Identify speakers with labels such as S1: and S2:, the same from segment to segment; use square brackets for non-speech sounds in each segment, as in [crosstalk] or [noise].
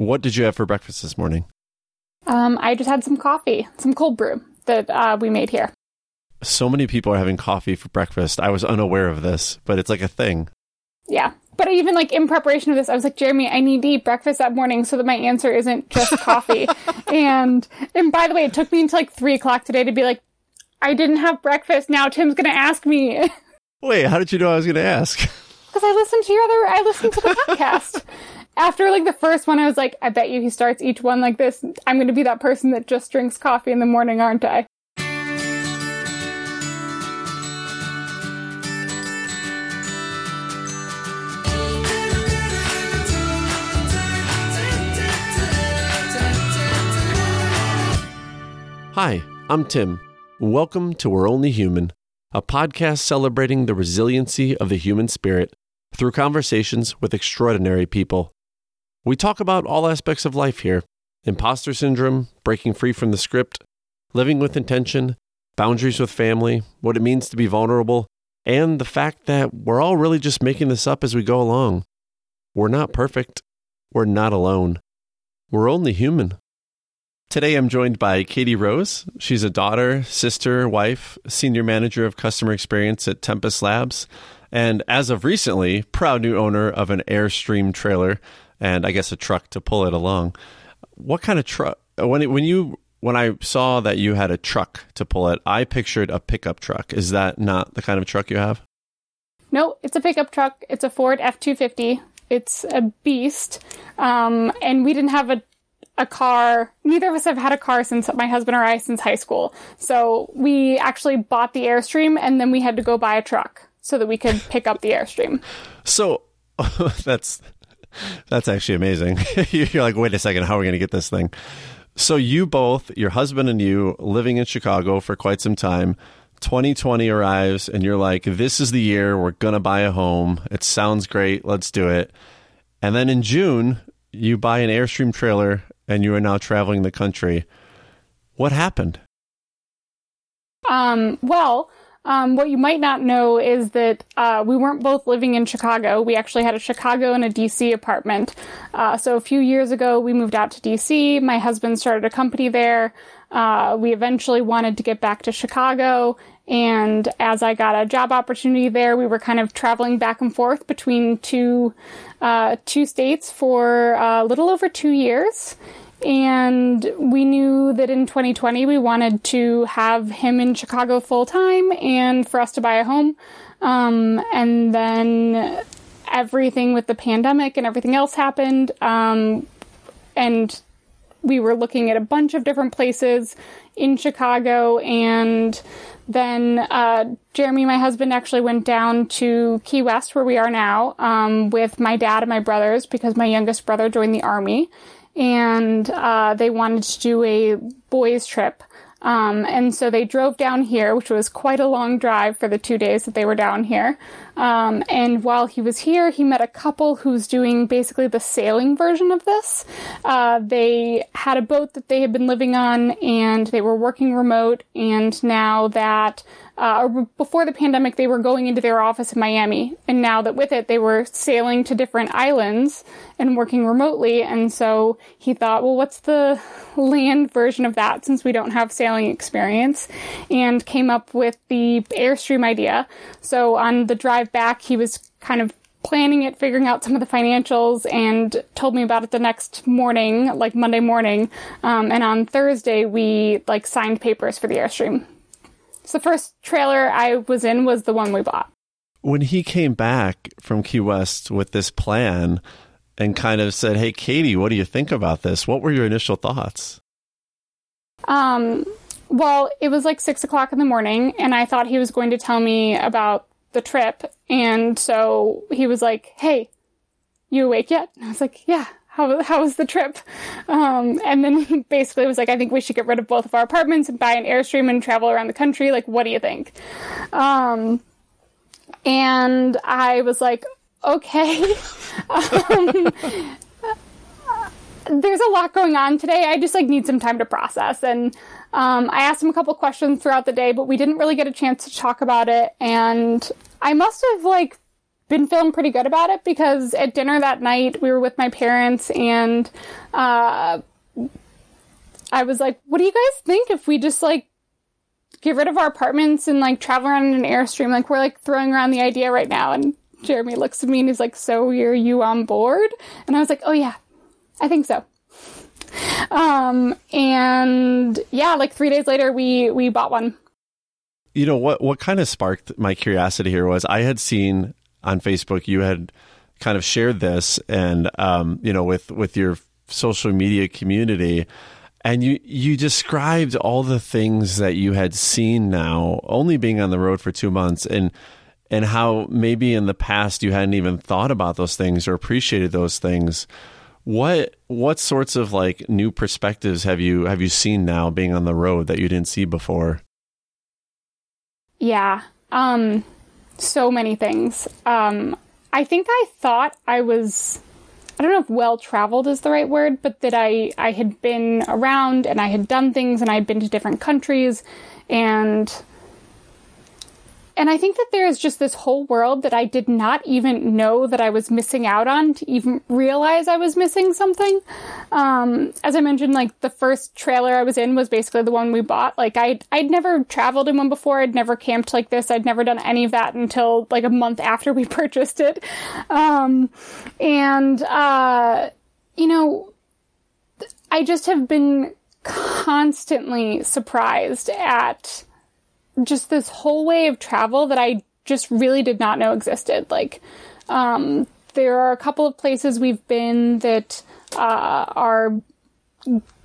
S1: What did you have for breakfast this morning?
S2: Um, I just had some coffee, some cold brew that uh, we made here.
S1: So many people are having coffee for breakfast. I was unaware of this, but it's like a thing.
S2: Yeah. But even like in preparation of this, I was like, Jeremy, I need to eat breakfast that morning so that my answer isn't just coffee. [laughs] and and by the way, it took me until like three o'clock today to be like, I didn't have breakfast. Now Tim's gonna ask me. [laughs]
S1: Wait, how did you know I was gonna ask?
S2: Because I listened to your other I listened to the podcast. [laughs] After like the first one, I was like, I bet you he starts each one like this. I'm gonna be that person that just drinks coffee in the morning, aren't I?
S1: Hi, I'm Tim. Welcome to We're Only Human, a podcast celebrating the resiliency of the human spirit through conversations with extraordinary people. We talk about all aspects of life here imposter syndrome, breaking free from the script, living with intention, boundaries with family, what it means to be vulnerable, and the fact that we're all really just making this up as we go along. We're not perfect. We're not alone. We're only human. Today I'm joined by Katie Rose. She's a daughter, sister, wife, senior manager of customer experience at Tempest Labs, and as of recently, proud new owner of an Airstream trailer and I guess a truck to pull it along. What kind of truck? When it, when you when I saw that you had a truck to pull it, I pictured a pickup truck. Is that not the kind of truck you have?
S2: No, it's a pickup truck. It's a Ford F two fifty. It's a beast, um, and we didn't have a a car. Neither of us have had a car since my husband or I since high school. So we actually bought the Airstream and then we had to go buy a truck so that we could pick up the Airstream. [laughs]
S1: So [laughs] that's that's actually amazing. [laughs] You're like, wait a second, how are we going to get this thing? So you both, your husband and you, living in Chicago for quite some time. 2020 arrives and you're like, this is the year we're going to buy a home. It sounds great. Let's do it. And then in June, you buy an Airstream trailer and you are now traveling the country. What happened?
S2: Um, well, um, what you might not know is that uh, we weren't both living in Chicago. We actually had a Chicago and a DC apartment. Uh, so a few years ago, we moved out to DC. My husband started a company there. Uh, we eventually wanted to get back to Chicago. And as I got a job opportunity there, we were kind of traveling back and forth between two, uh, two states for a little over two years. And we knew that in 2020 we wanted to have him in Chicago full time and for us to buy a home. Um, and then everything with the pandemic and everything else happened. Um, and we were looking at a bunch of different places in Chicago. And then uh, Jeremy, my husband, actually went down to Key West, where we are now, um, with my dad and my brothers because my youngest brother joined the army and uh, they wanted to do a boys' trip. Um, and so they drove down here, which was quite a long drive for the two days that they were down here. Um, and while he was here, he met a couple who's doing basically the sailing version of this. Uh, they had a boat that they had been living on and they were working remote. And now that uh, before the pandemic, they were going into their office in Miami. And now that with it, they were sailing to different islands and working remotely. And so he thought, well, what's the land version of that since we don't have sailing experience? And came up with the Airstream idea. So on the drive back, he was kind of planning it, figuring out some of the financials, and told me about it the next morning, like Monday morning. Um, and on Thursday, we like signed papers for the Airstream. So the first trailer I was in was the one we bought.
S1: When he came back from Key West with this plan and kind of said, Hey, Katie, what do you think about this? What were your initial thoughts?
S2: Um, well, it was like six o'clock in the morning, and I thought he was going to tell me about the trip. And so he was like, Hey, you awake yet? And I was like, Yeah how how was the trip? Um, and then he basically was like, I think we should get rid of both of our apartments and buy an airstream and travel around the country. Like, what do you think? Um, and I was like, okay. [laughs] um, [laughs] there's a lot going on today. I just like need some time to process. And um, I asked him a couple questions throughout the day, but we didn't really get a chance to talk about it. And I must have like been feeling pretty good about it because at dinner that night we were with my parents and uh, I was like, "What do you guys think if we just like get rid of our apartments and like travel around in an airstream? Like we're like throwing around the idea right now." And Jeremy looks at me and he's like, "So are you on board?" And I was like, "Oh yeah, I think so." Um, and yeah, like three days later, we we bought one.
S1: You know what? What kind of sparked my curiosity here was I had seen on Facebook you had kind of shared this, and um, you know, with with your social media community, and you you described all the things that you had seen now, only being on the road for two months, and and how maybe in the past you hadn't even thought about those things or appreciated those things what what sorts of like new perspectives have you have you seen now being on the road that you didn't see before?
S2: Yeah. Um so many things. Um I think I thought I was I don't know if well traveled is the right word, but that I I had been around and I had done things and I'd been to different countries and and I think that there is just this whole world that I did not even know that I was missing out on to even realize I was missing something. Um, as I mentioned, like the first trailer I was in was basically the one we bought. Like I'd, I'd never traveled in one before. I'd never camped like this. I'd never done any of that until like a month [laughs] after we purchased it. Um, and, uh, you know, I just have been constantly surprised at just this whole way of travel that I just really did not know existed. Like, um, there are a couple of places we've been that uh, are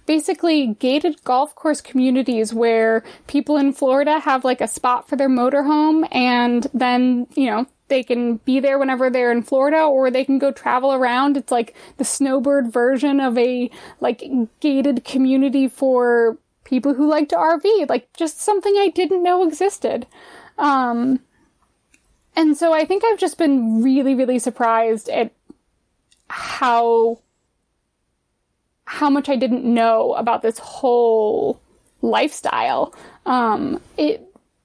S2: basically gated golf course communities where people in Florida have like a spot for their motorhome and then, you know, they can be there whenever they're in Florida or they can go travel around. It's like the snowbird version of a like gated community for people who like to RV, like just something I didn't know existed. Um, and so I think I've just been really, really surprised at how how much I didn't know about this whole lifestyle. Um, it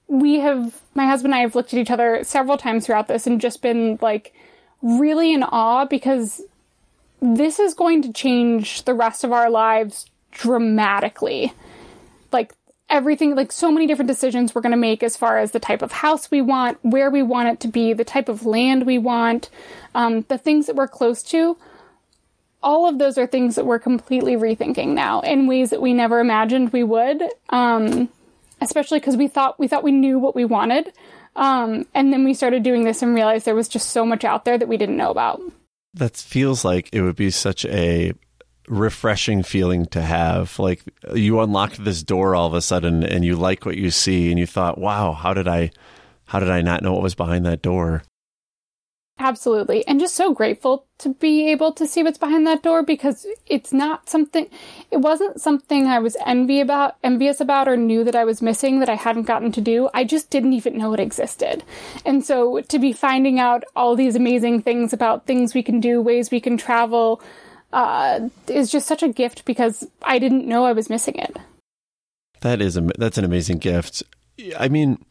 S2: we have my husband and I have looked at each other several times throughout this and just been like really in awe because this is going to change the rest of our lives dramatically everything like so many different decisions we're going to make as far as the type of house we want where we want it to be the type of land we want um, the things that we're close to. All of those are things that we're completely rethinking now in ways that we never imagined we would um, especially because we thought we thought we knew what we wanted um, and then we started doing this and realized there was just so much out there that we didn't know about.
S1: That feels like it would be such a refreshing feeling to have. Like you unlocked this door all of a sudden and you like what you see and you thought, "Wow, how did I how did I not know what was behind that door?"
S2: Absolutely. And just so grateful to be able to see what's behind that door because it's not something it wasn't something I was envy about envious about or knew that I was missing that I hadn't gotten to do. I just didn't even know it existed. And so to be finding out all these amazing things about things we can do, ways we can travel, uh, is just such a gift because I didn't know I was missing it.
S1: That is a that's an amazing gift. I mean,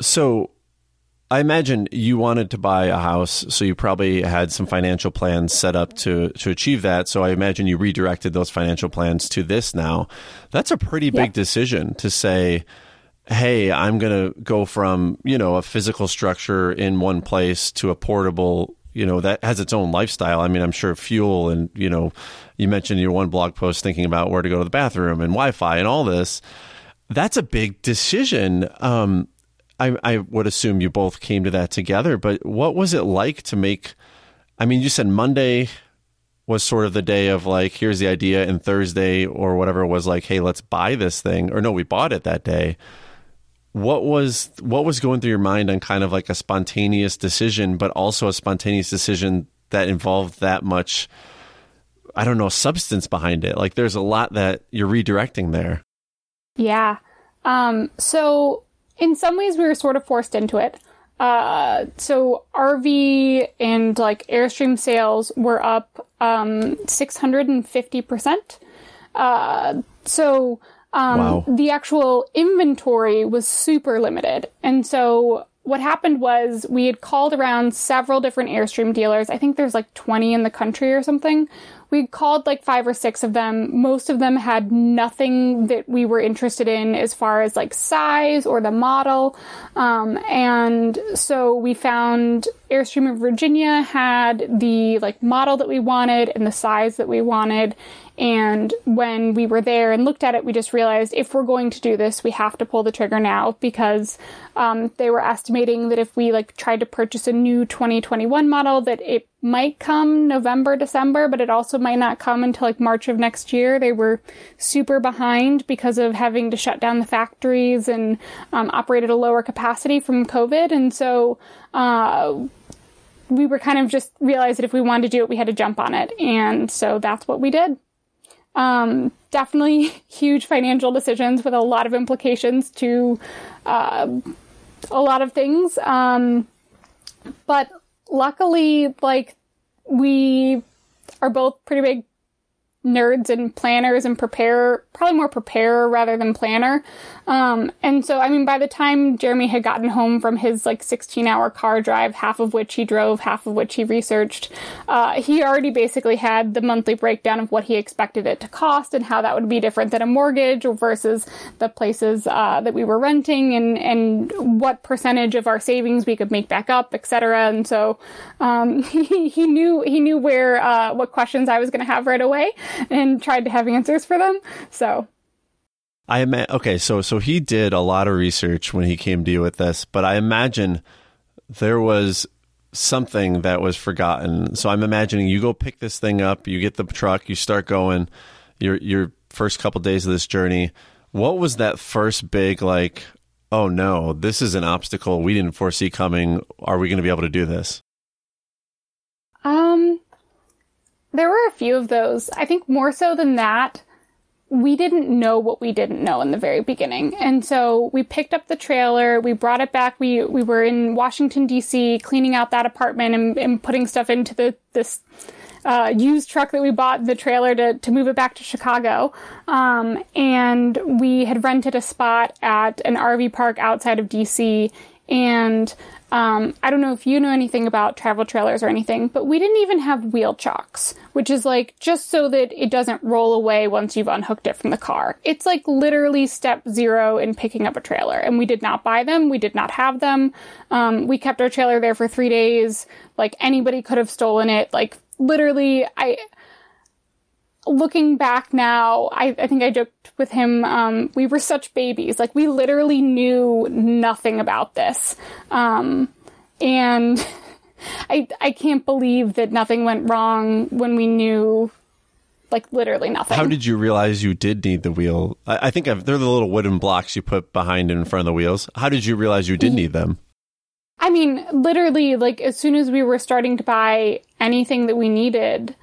S1: so I imagine you wanted to buy a house, so you probably had some financial plans set up to to achieve that. So I imagine you redirected those financial plans to this now. That's a pretty big yeah. decision to say, "Hey, I'm going to go from, you know, a physical structure in one place to a portable you know that has its own lifestyle. I mean, I'm sure fuel and you know, you mentioned your one blog post thinking about where to go to the bathroom and Wi-Fi and all this. That's a big decision. Um, I, I would assume you both came to that together, but what was it like to make? I mean, you said Monday was sort of the day of like, here's the idea, and Thursday or whatever was like, hey, let's buy this thing, or no, we bought it that day what was what was going through your mind on kind of like a spontaneous decision, but also a spontaneous decision that involved that much I don't know substance behind it. Like there's a lot that you're redirecting there.
S2: Yeah. Um, so in some ways we were sort of forced into it. Uh, so RV and like Airstream sales were up um, 650%. Uh, so um, wow. The actual inventory was super limited. And so what happened was we had called around several different Airstream dealers. I think there's like 20 in the country or something. We called like five or six of them. Most of them had nothing that we were interested in as far as like size or the model. Um, and so we found Airstream of Virginia had the like model that we wanted and the size that we wanted. And when we were there and looked at it, we just realized if we're going to do this, we have to pull the trigger now because um, they were estimating that if we like tried to purchase a new 2021 model, that it might come November, December, but it also might not come until like March of next year. They were super behind because of having to shut down the factories and um, operate at a lower capacity from COVID. And so, uh, we were kind of just realized that if we wanted to do it, we had to jump on it. And so that's what we did. Um, definitely [laughs] huge financial decisions with a lot of implications to uh, a lot of things. Um, but luckily, like, we are both pretty big nerds and planners and prepare, probably more preparer rather than planner. Um, and so, I mean, by the time Jeremy had gotten home from his like 16 hour car drive, half of which he drove, half of which he researched, uh, he already basically had the monthly breakdown of what he expected it to cost and how that would be different than a mortgage versus the places uh, that we were renting and, and what percentage of our savings we could make back up, etc. And so um, [laughs] he, he knew he knew where uh, what questions I was going to have right away [laughs] and tried to have answers for them. So
S1: I am okay. So so he did a lot of research when he came to you with this, but I imagine there was something that was forgotten. So I'm imagining you go pick this thing up, you get the truck, you start going. Your your first couple days of this journey. What was that first big like? Oh no, this is an obstacle we didn't foresee coming. Are we going to be able to do this?
S2: Um, there were a few of those. I think more so than that, we didn't know what we didn't know in the very beginning. And so we picked up the trailer, we brought it back. We we were in Washington DC cleaning out that apartment and, and putting stuff into the this uh, used truck that we bought the trailer to, to move it back to Chicago. Um, and we had rented a spot at an RV park outside of DC. And um, I don't know if you know anything about travel trailers or anything, but we didn't even have wheel chocks, which is like just so that it doesn't roll away once you've unhooked it from the car. It's like literally step zero in picking up a trailer. And we did not buy them. We did not have them. Um, we kept our trailer there for three days. Like anybody could have stolen it. Like literally, I, looking back now, I, I think I joked with him, um, we were such babies. Like, we literally knew nothing about this. Um, and [laughs] I, I can't believe that nothing went wrong when we knew, like, literally nothing.
S1: How did you realize you did need the wheel? I, I think I've, they're the little wooden blocks you put behind and in front of the wheels. How did you realize you did need them?
S2: I mean, literally, like, as soon as we were starting to buy anything that we needed,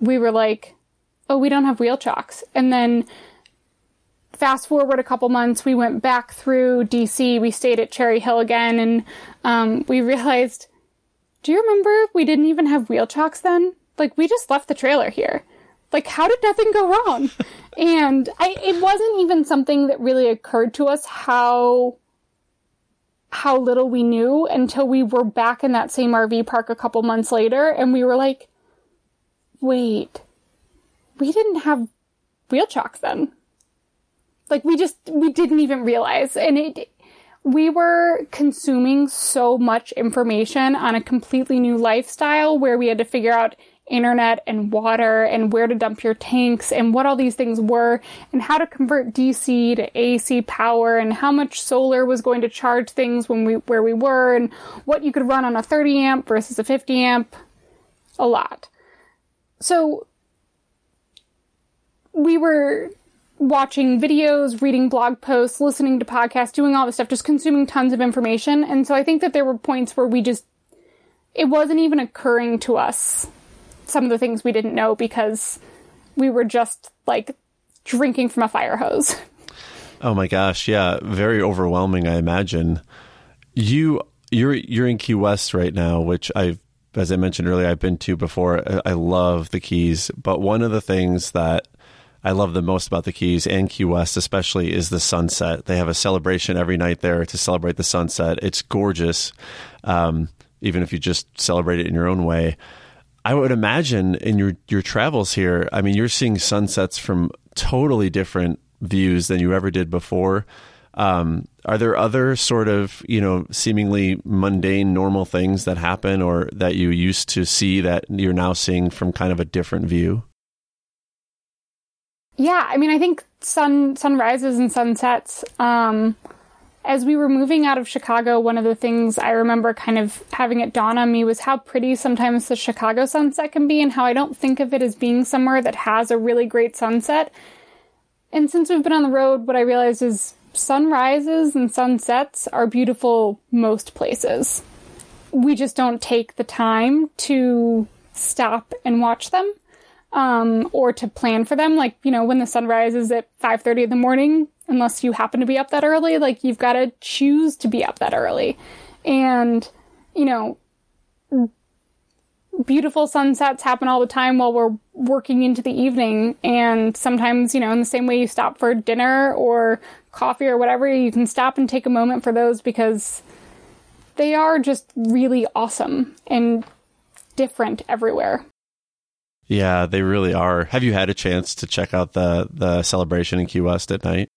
S2: we were like, oh, we don't have wheel chocks. And then fast forward a couple months, we went back through DC. We stayed at Cherry Hill again, and um, we realized, do you remember we didn't even have wheel chocks then? Like we just left the trailer here. Like how did nothing go wrong? [laughs] and I, it wasn't even something that really occurred to us how how little we knew until we were back in that same RV park a couple months later, and we were like, wait we didn't have chocks then. Like we just, we didn't even realize. And it, we were consuming so much information on a completely new lifestyle where we had to figure out internet and water and where to dump your tanks and what all these things were and how to convert DC to AC power and how much solar was going to charge things when we where we were and what you could run on a 30 amp versus a 50 amp a lot. So we were watching videos, reading blog posts, listening to podcasts, doing all this stuff, just consuming tons of information. And so I think that there were points where we just, it wasn't even occurring to us some of the things we didn't know because we were just like drinking from a fire hose. [laughs]
S1: Oh my gosh, yeah, very overwhelming, I imagine. You you're you're in Key West right now, which I've as I mentioned earlier, I've been to before. I love the Keys, but one of the things that I love the most about the Keys and Key West, especially, is the sunset. They have a celebration every night there to celebrate the sunset. It's gorgeous, um, even if you just celebrate it in your own way. I would imagine in your your travels here, I mean, you're seeing sunsets from totally different views than you ever did before. Um, are there other sort of you know seemingly mundane, normal things that happen or that you used to see that you're now seeing from kind of a different view?
S2: Yeah, I mean, I think sun sunrises and sunsets. Um, as we were moving out of Chicago, one of the things I remember kind of having it dawn on me was how pretty sometimes the Chicago sunset can be, and how I don't think of it as being somewhere that has a really great sunset. And since we've been on the road, what I realized is sunrises and sunsets are beautiful most places. We just don't take the time to stop and watch them um, or to plan for them. Like, you know, when the sun rises at 5.30 in the morning, unless you happen to be up that early, like you've got to choose to be up that early. And, you know, beautiful sunsets happen all the time while we're working into the evening. And sometimes, you know, in the same way you stop for dinner or coffee or whatever, you can stop and take a moment for those because they are just really awesome and different everywhere.
S1: Yeah, they really are. Have you had a chance to check out the the celebration in Key West at night?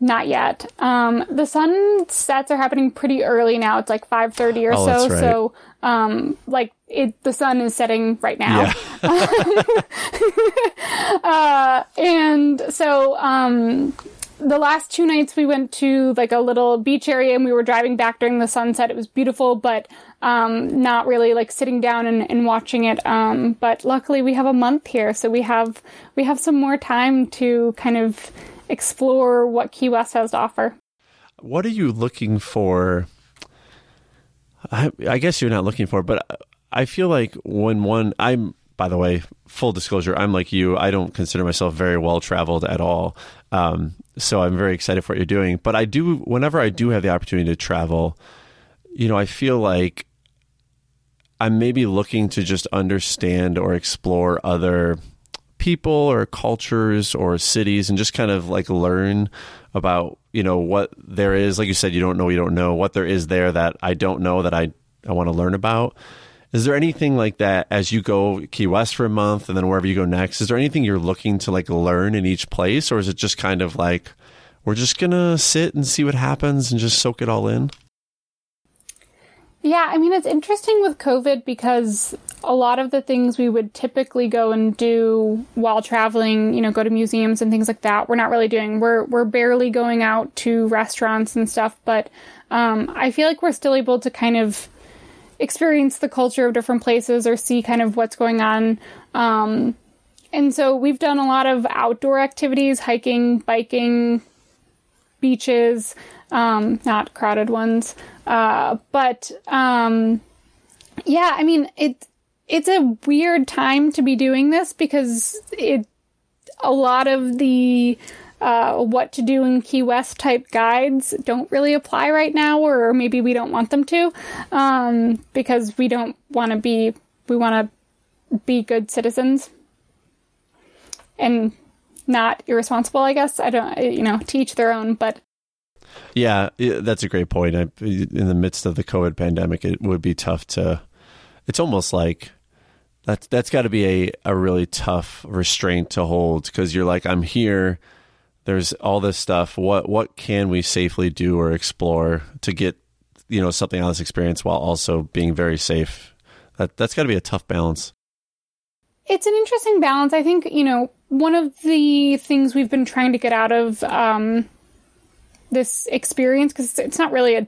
S2: Not yet. Um, the sunsets are happening pretty early now. It's like five thirty or
S1: oh,
S2: so.
S1: Right.
S2: So, um, like it, the sun is setting right now.
S1: Yeah. [laughs]
S2: uh, and so, um, the last two nights we went to like a little beach area and we were driving back during the sunset. It was beautiful, but um, not really like sitting down and, and watching it. Um, but luckily we have a month here, so we have we have some more time to kind of explore what Key West has to offer.
S1: What are you looking for? I, I guess you're not looking for, but I feel like when one I'm by the way, full disclosure, I'm like you. I don't consider myself very well traveled at all. Um, so I'm very excited for what you're doing. But I do, whenever I do have the opportunity to travel, you know, I feel like I'm maybe looking to just understand or explore other people or cultures or cities and just kind of like learn about, you know, what there is. Like you said, you don't know, you don't know what there is there that I don't know that I, I want to learn about. Is there anything like that as you go Key West for a month and then wherever you go next? Is there anything you're looking to like learn in each place, or is it just kind of like we're just gonna sit and see what happens and just soak it all in?
S2: Yeah, I mean it's interesting with COVID because a lot of the things we would typically go and do while traveling, you know, go to museums and things like that, we're not really doing. We're we're barely going out to restaurants and stuff, but um, I feel like we're still able to kind of experience the culture of different places or see kind of what's going on. Um, and so we've done a lot of outdoor activities, hiking, biking, beaches, um, not crowded ones. Uh, but um, yeah, I mean it. It's a weird time to be doing this because it a lot of the uh, what to do in Key West type guides don't really apply right now, or maybe we don't want them to, um, because we don't want to be, we want to be good citizens and not irresponsible, I guess. I don't, you know, teach their own, but.
S1: Yeah, that's a great point. I, in the midst of the COVID pandemic, it would be tough to, it's almost like, that's that's got to be a, a really tough restraint to hold because you're like I'm here there's all this stuff. What what can we safely do or explore to get you know something out of this experience while also being very safe? That that's got to be a tough balance.
S2: It's an interesting balance. I think you know one of the things we've been trying to get out of um, this experience because it's not really a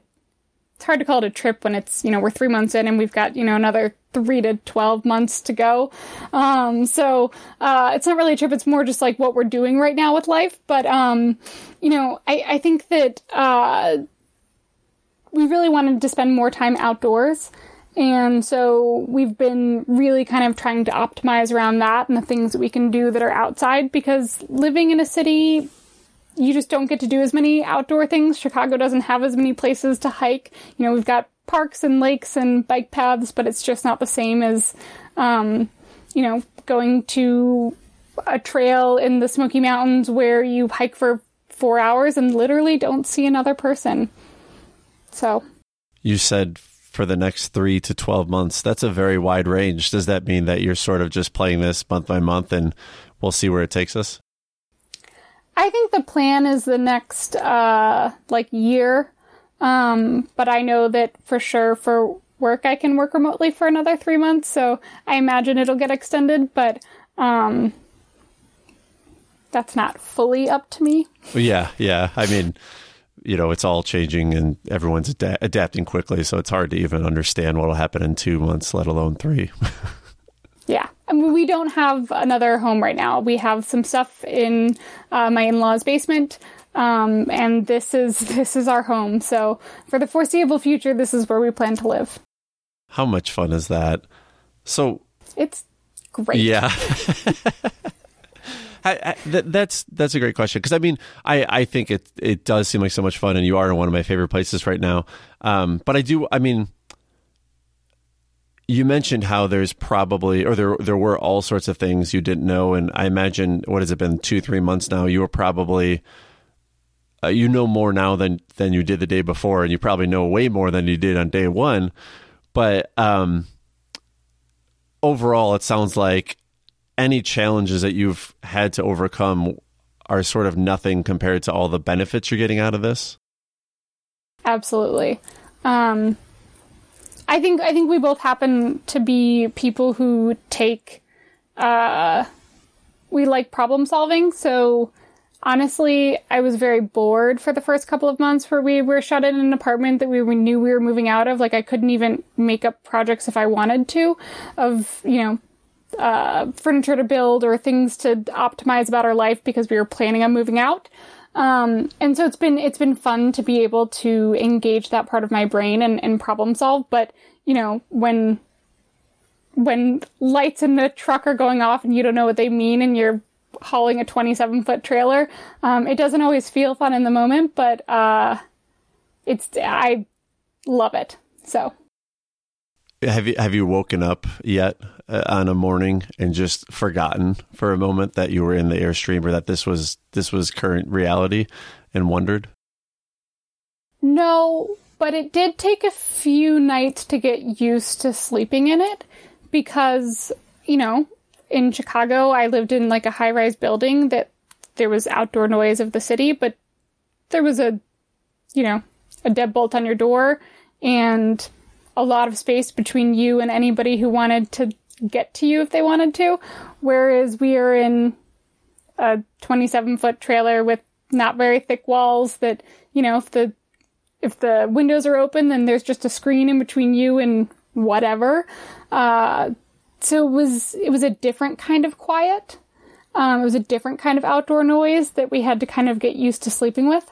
S2: it's hard to call it a trip when it's you know we're three months in and we've got you know another three to 12 months to go. Um, so uh, it's not really a trip. It's more just like what we're doing right now with life. But um, you know I, I think that uh, we really wanted to spend more time outdoors. And so we've been really kind of trying to optimize around that and the things that we can do that are outside because living in a city you just don't get to do as many outdoor things. Chicago doesn't have as many places to hike. You know, we've got parks and lakes and bike paths, but it's just not the same as, um, you know, going to a trail in the Smoky Mountains where you hike for four hours and literally don't see another person. So,
S1: you said for the next three to 12 months. That's a very wide range. Does that mean that you're sort of just playing this month by month and we'll see where it takes us?
S2: I think the plan is the next, uh, like year. Um, but I know that for sure for work, I can work remotely for another three months. So I imagine it'll get extended, but, um, that's not fully up to me.
S1: Yeah. Yeah. I mean, you know, it's all changing and everyone's ad- adapting quickly. So it's hard to even understand what will happen in two months, let alone three. [laughs]
S2: yeah. I mean, we don't have another home right now. We have some stuff in uh, my in-laws' basement, um, and this is [laughs] this is our home. So for the foreseeable future, this is where we plan to live.
S1: How much fun is that? So
S2: it's great.
S1: Yeah. [laughs] I, I, that's that's a great question because I mean I, I think it it does seem like so much fun and you are in one of my favorite places right now. Um, but I do I mean you mentioned how there's probably or there there were all sorts of things you didn't know and I imagine what has it been two three months now you were probably uh, you know more now than than you did the day before and you probably know way more than you did on day one but um overall it sounds like any challenges that you've had to overcome are sort of nothing compared to all the benefits you're getting out of this?
S2: Absolutely. Um, I think I think we both happen to be people who take uh, we like problem solving. So honestly, I was very bored for the first couple of months where we were shut in an apartment that we knew we were moving out of. Like I couldn't even make up projects if I wanted to of, you know, uh, furniture to build or things to optimize about our life because we were planning on moving out. Um, and so it's been it's been fun to be able to engage that part of my brain and, and problem solve. But you know when when lights in the truck are going off and you don't know what they mean and you're hauling a 27 foot trailer, um, it doesn't always feel fun in the moment. But uh, it's I love it. So
S1: have you have you woken up yet Uh, on a morning and just forgotten for a moment that you were in the airstream or that this was this was current reality and wondered?
S2: No, but it did take a few nights to get used to sleeping in it because, you know, in Chicago I lived in like a high-rise building that there was outdoor noise of the city, but there was a you know, a deadbolt on your door and a lot of space between you and anybody who wanted to get to you if they wanted to. Whereas we are in a 27 foot trailer with not very thick walls that, you know, if the, if the windows are open, then there's just a screen in between you and whatever. Uh, so it was, it was a different kind of quiet. Um, it was a different kind of outdoor noise that we had to kind of get used to sleeping with.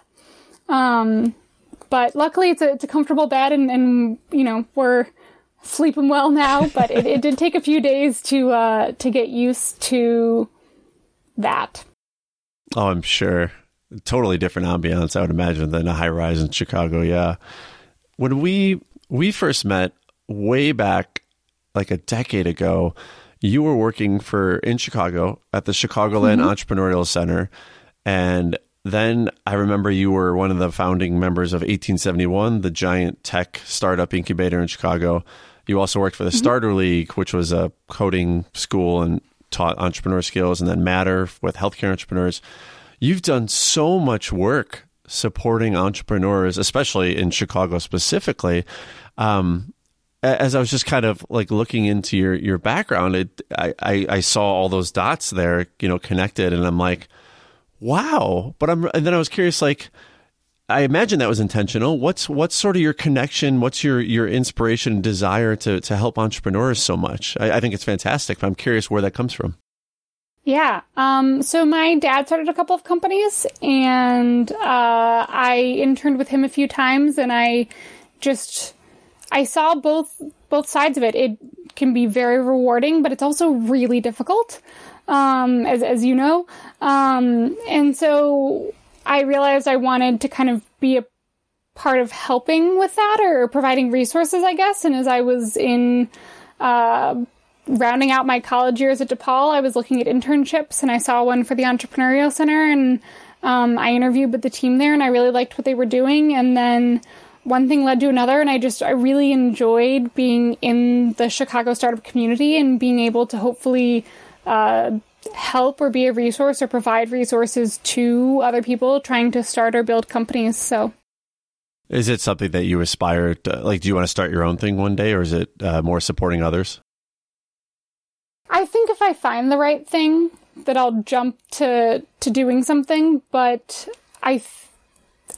S2: Um, but luckily, it's a it's a comfortable bed, and, and you know we're sleeping well now. But it, it did take a few days to uh, to get used to that.
S1: Oh, I'm sure. Totally different ambiance, I would imagine, than a high rise in Chicago. Yeah. When we we first met way back, like a decade ago, you were working for in Chicago at the Chicagoland mm-hmm. Entrepreneurial Center, and then I remember you were one of the founding members of 1871, the giant tech startup incubator in Chicago. You also worked for the mm-hmm. Starter League, which was a coding school and taught entrepreneur skills, and then Matter with healthcare entrepreneurs. You've done so much work supporting entrepreneurs, especially in Chicago specifically. Um, as I was just kind of like looking into your your background, it, I, I, I saw all those dots there, you know, connected, and I'm like, wow. But I'm, and then I was curious, like, I imagine that was intentional. What's what's sort of your connection? What's your your inspiration and desire to to help entrepreneurs so much? I, I think it's fantastic. I'm curious where that comes from.
S2: Yeah. Um, so my dad started a couple of companies, and uh, I interned with him a few times, and I just I saw both both sides of it. It can be very rewarding, but it's also really difficult um, as, as you know. Um, and so I realized I wanted to kind of be a part of helping with that or providing resources, I guess. And as I was in, uh, rounding out my college years at DePaul, I was looking at internships and I saw one for the Entrepreneurial Center and um, I interviewed with the team there and I really liked what they were doing. And then one thing led to another and I just, I really enjoyed being in the Chicago startup community and being able to hopefully uh, help or be a resource or provide resources to other people trying to start or build companies. So
S1: is it something that you aspire to, like, do you want to start your own thing one day or is it uh, more supporting others?
S2: I think if I find the right thing, that I'll jump to to doing something. But I,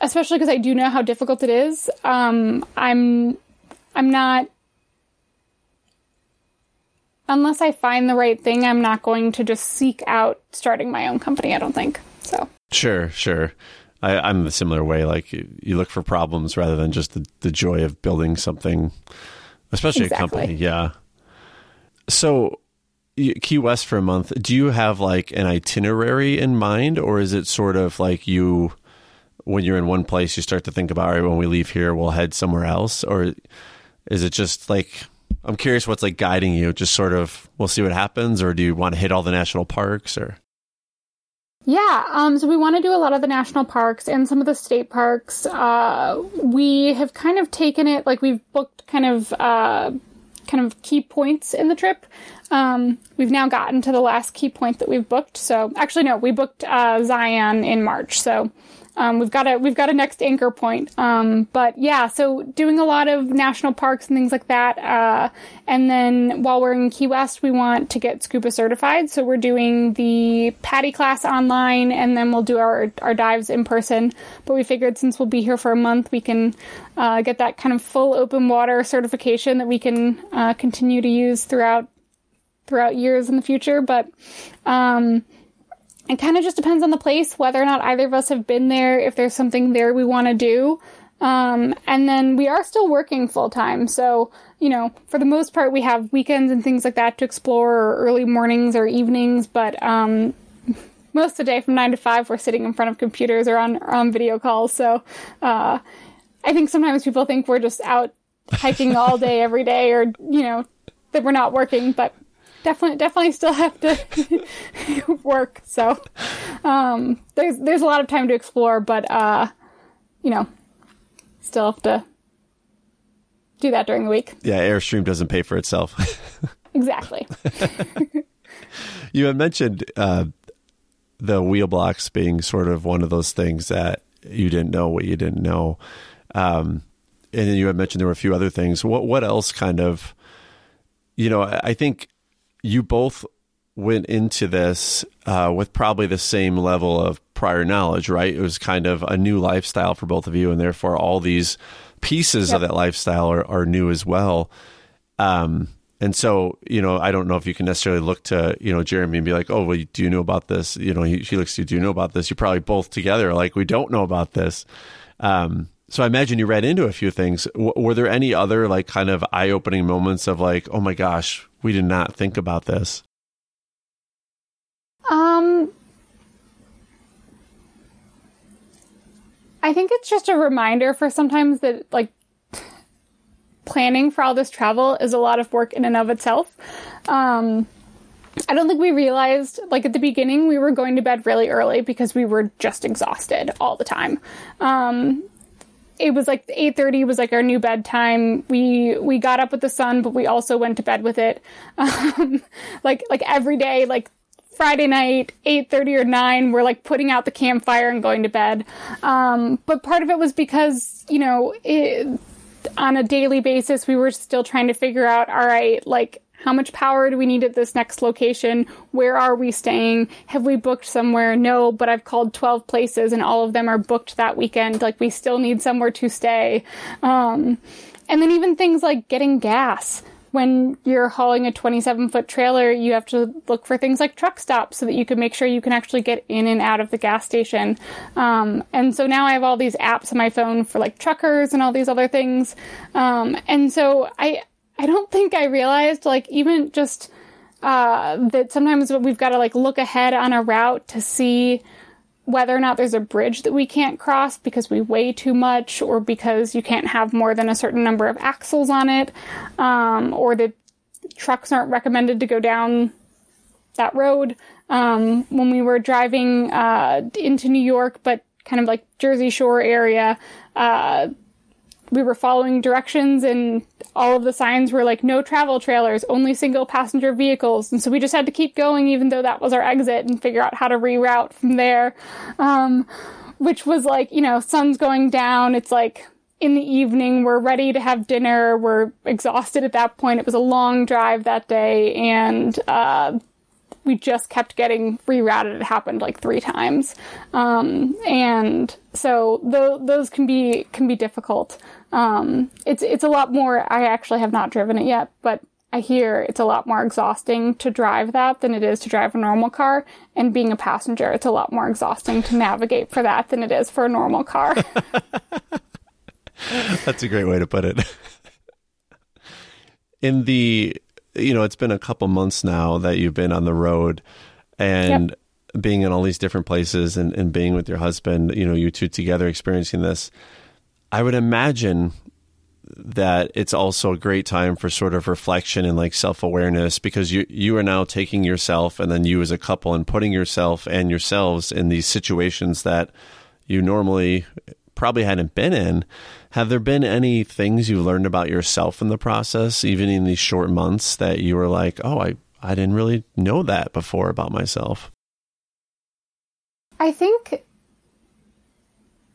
S2: especially because I do know how difficult it is. Um, I'm I'm not unless I find the right thing. I'm not going to just seek out starting my own company. I don't think so.
S1: Sure, sure. I, am the similar way. Like you, you, look for problems rather than just the, the joy of building something, especially exactly. a company. Yeah. So Key West for a month. Do you have like an itinerary in mind, or is it sort of like you, when you're in one place, you start to think about, all right, when we leave here, we'll head somewhere else, or is it just like I'm curious what's like guiding you? Just sort of, we'll see what happens, or do you want to hit all the national parks, or?
S2: Yeah, um, so we want to do a lot of the national parks and some of the state parks. Uh, we have kind of taken it like we've booked kind of uh, kind of key points in the trip. Um, we've now gotten to the last key point that we've booked. So actually, no, we booked uh, Zion in March. So um, we've got a we've got a next anchor point. Um, but yeah, so doing a lot of national parks and things like that. Uh, and then while we're in Key West, we want to get scuba certified. So we're doing the PADI class online, and then we'll do our our dives in person. But we figured since we'll be here for a month, we can uh, get that kind of full open water certification that we can uh, continue to use throughout throughout years in the future. But um, it kind of just depends on the place, whether or not either of us have been there, if there's something there we want to do. Um, and then we are still working full time. So, you know, for the most part, we have weekends and things like that to explore, or early mornings or evenings. But um, most of the day from nine to five, we're sitting in front of computers or on, on video calls. So, uh, I think sometimes people think we're just out hiking all day, every day, or, you know, that we're not working. But definitely definitely still have to [laughs] work. So um, there's there's a lot of time to explore, but uh, you know, still have to do that during the week.
S1: Yeah, Airstream doesn't pay for itself. [laughs]
S2: exactly. [laughs]
S1: you had mentioned uh, the wheel blocks being sort of one of those things that you didn't know what you didn't know. Um, and then you had mentioned there were a few other things. What what else kind of, you know, I think you both went into this uh, with probably the same level of prior knowledge, right? It was kind of a new lifestyle for both of you, and therefore all these pieces yep. of that lifestyle are, are new as well. Um, and so, you know, I don't know if you can necessarily look to, you know, Jeremy and be like, oh, well, do you know about this? You know, he, looks to you, do you know about this? You're probably both together like, we don't know about this. Um, so I imagine you read into a few things. W- were there any other like kind of eye opening moments of like, oh my gosh, we did not think about this?
S2: Um, I think it's just a reminder for sometimes that like planning for all this travel is a lot of work in and of itself. Um, I don't think we realized, like at the beginning, we were going to bed really early because we were just exhausted all the time. Um, it was like 8:30 was like our new bedtime. We we got up with the sun, but we also went to bed with it. [laughs] Um, like like every day, like Friday night, 8:30 or 9, we're like putting out the campfire and going to bed. Um, but part of it was because, you know, it, on a daily basis, we were still trying to figure out, all right, like how much power do we need at this next location? Where are we staying? Have we booked somewhere? No, but I've called 12 places and all of them are booked that weekend. Like we still need somewhere to stay. Um, and then even things like getting gas. When you're hauling a 27 foot trailer, you have to look for things like truck stops so that you can make sure you can actually get in and out of the gas station. Um, and so now I have all these apps on my phone for like truckers and all these other things. Um, and so I, I don't think I realized, like, even just uh, that sometimes we've got to like look ahead on a route to see whether or not there's a bridge that we can't cross because we weigh too much or because you can't have more than a certain number of axles on it um, or that trucks aren't recommended to go down that road. Um, when we were driving uh, into New York, but kind of like Jersey Shore area, uh, we were following directions and all of the signs were like no travel trailers, only single passenger vehicles. And so we just had to keep going even though that was our exit and figure out how to reroute from there. Um, which was like, you know, sun's going down. It's like in the evening. We're ready to have dinner. We're exhausted at that point. It was a long drive that day and, uh, we just kept getting rerouted. It happened like three times, um, and so th- those can be can be difficult. Um, it's it's a lot more. I actually have not driven it yet, but I hear it's a lot more exhausting to drive that than it is to drive a normal car. And being a passenger, it's a lot more exhausting to navigate for that than it is for a normal car. [laughs]
S1: That's a great way to put it. In the, you know, it's been a couple months now that you've been on the road and yep. being in all these different places and, and being with your husband, you know, you two together experiencing this. I would imagine that it's also a great time for sort of reflection and like self-awareness because you you are now taking yourself and then you as a couple and putting yourself and yourselves in these situations that you normally probably hadn't been in. Have there been any things you learned about yourself in the process even in these short months that you were like oh i i didn't really know that before about myself
S2: i think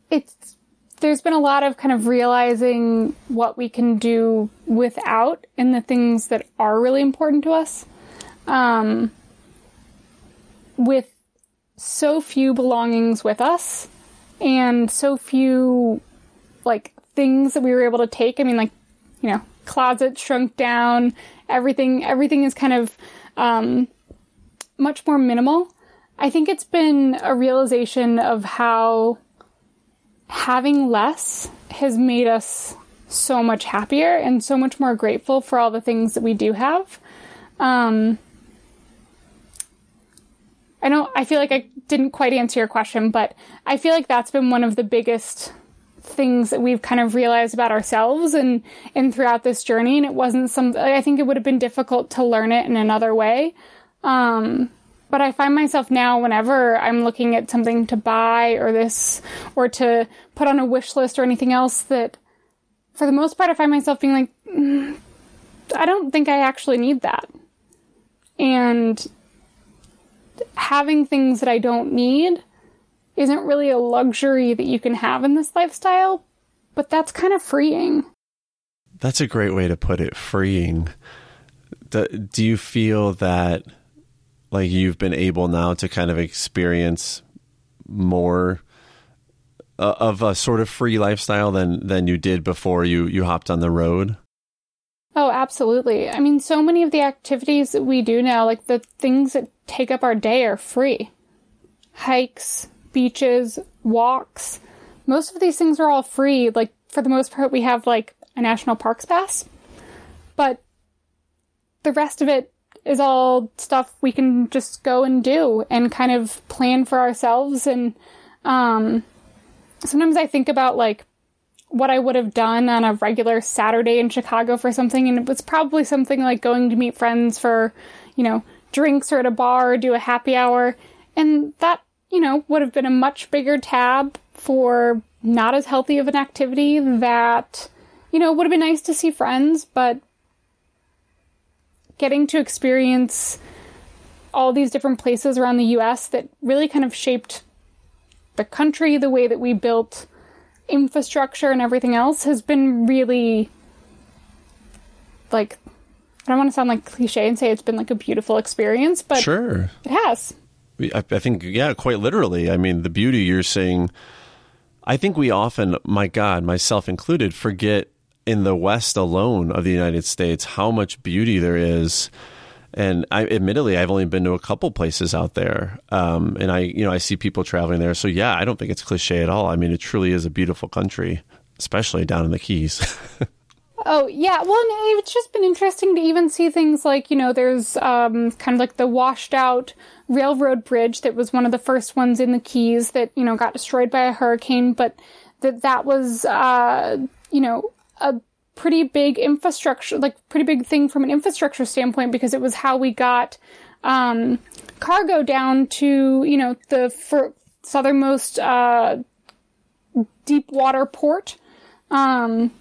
S2: it's there's been a lot of kind of realizing what we can do without and the things that are really important to us. Um, with so few belongings with us and so few like things that we were able to take. I mean, like, you know, closet shrunk down, everything, everything is kind of, um, much more minimal. I think it's been a realization of how having less has made us so much happier and so much more grateful for all the things that we do have. Um, I don't, I feel like I didn't quite answer your question, but I feel like that's been one of the biggest things that we've kind of realized about ourselves and, and throughout this journey. And it wasn't some, I think it would have been difficult to learn it in another way. Um, but I find myself now whenever I'm looking at something to buy or this or to put on a wish list or anything else that for the most part I find myself being like mm, I don't think I actually need that. And having things that I don't need isn't really a luxury that you can have in this lifestyle, but that's kind of freeing.
S1: That's a great way to put it, freeing. Do, do you feel that like you've been able now to kind of experience more uh, of a sort of free lifestyle than than you did before you you hopped on the road?
S2: Oh, absolutely. I mean, so many of the activities that we do now, like the things that take up our day are free. Hikes, beaches, walks. Most of these things are all free. Like for the most part we have like a national parks pass. But the rest of it is all stuff we can just go and do and kind of plan for ourselves. And um, sometimes I think about like what I would have done on a regular Saturday in Chicago for something, and it was probably something like going to meet friends for, you know, drinks or at a bar or do a happy hour. And that, you know, would have been a much bigger tab for not as healthy of an activity that, you know, would have been nice to see friends, but getting to experience all these different places around the US that really kind of shaped the country, the way that we built infrastructure and everything else has been really like I don't want to sound like cliche and say it's been like a beautiful experience, but
S1: sure,
S2: it has.
S1: I, I think, yeah, quite literally. I mean, the beauty you're saying. I think we often, my God, myself included, forget in the West alone of the United States how much beauty there is. And I, admittedly, I've only been to a couple places out there, um, and I, you know, I see people traveling there. So yeah, I don't think it's cliche at all. I mean, it truly is a beautiful country, especially down in the Keys. [laughs]
S2: Oh yeah, well, it's just been interesting to even see things like you know, there's um, kind of like the washed out railroad bridge that was one of the first ones in the Keys that you know got destroyed by a hurricane, but that that was uh, you know a pretty big infrastructure, like pretty big thing from an infrastructure standpoint because it was how we got um, cargo down to you know the southernmost uh, deep water port. Um,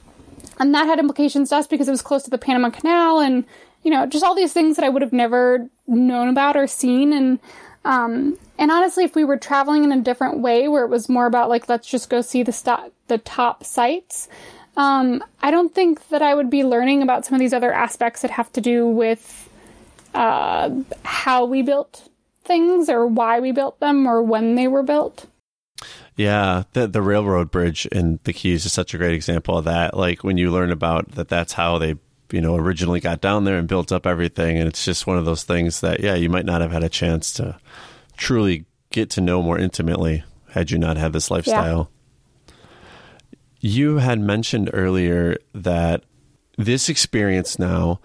S2: and that had implications to us because it was close to the Panama Canal and you know just all these things that I would have never known about or seen and um, and honestly if we were traveling in a different way where it was more about like let's just go see the st- the top sites um, I don't think that I would be learning about some of these other aspects that have to do with uh, how we built things or why we built them or when they were built.
S1: Yeah, the the railroad bridge in the Keys is such a great example of that. Like when you learn about that, that's how they you know originally got down there and built up everything, and it's just one of those things that yeah, you might not have had a chance to truly get to know more intimately had you not had this lifestyle. You had mentioned earlier that this experience now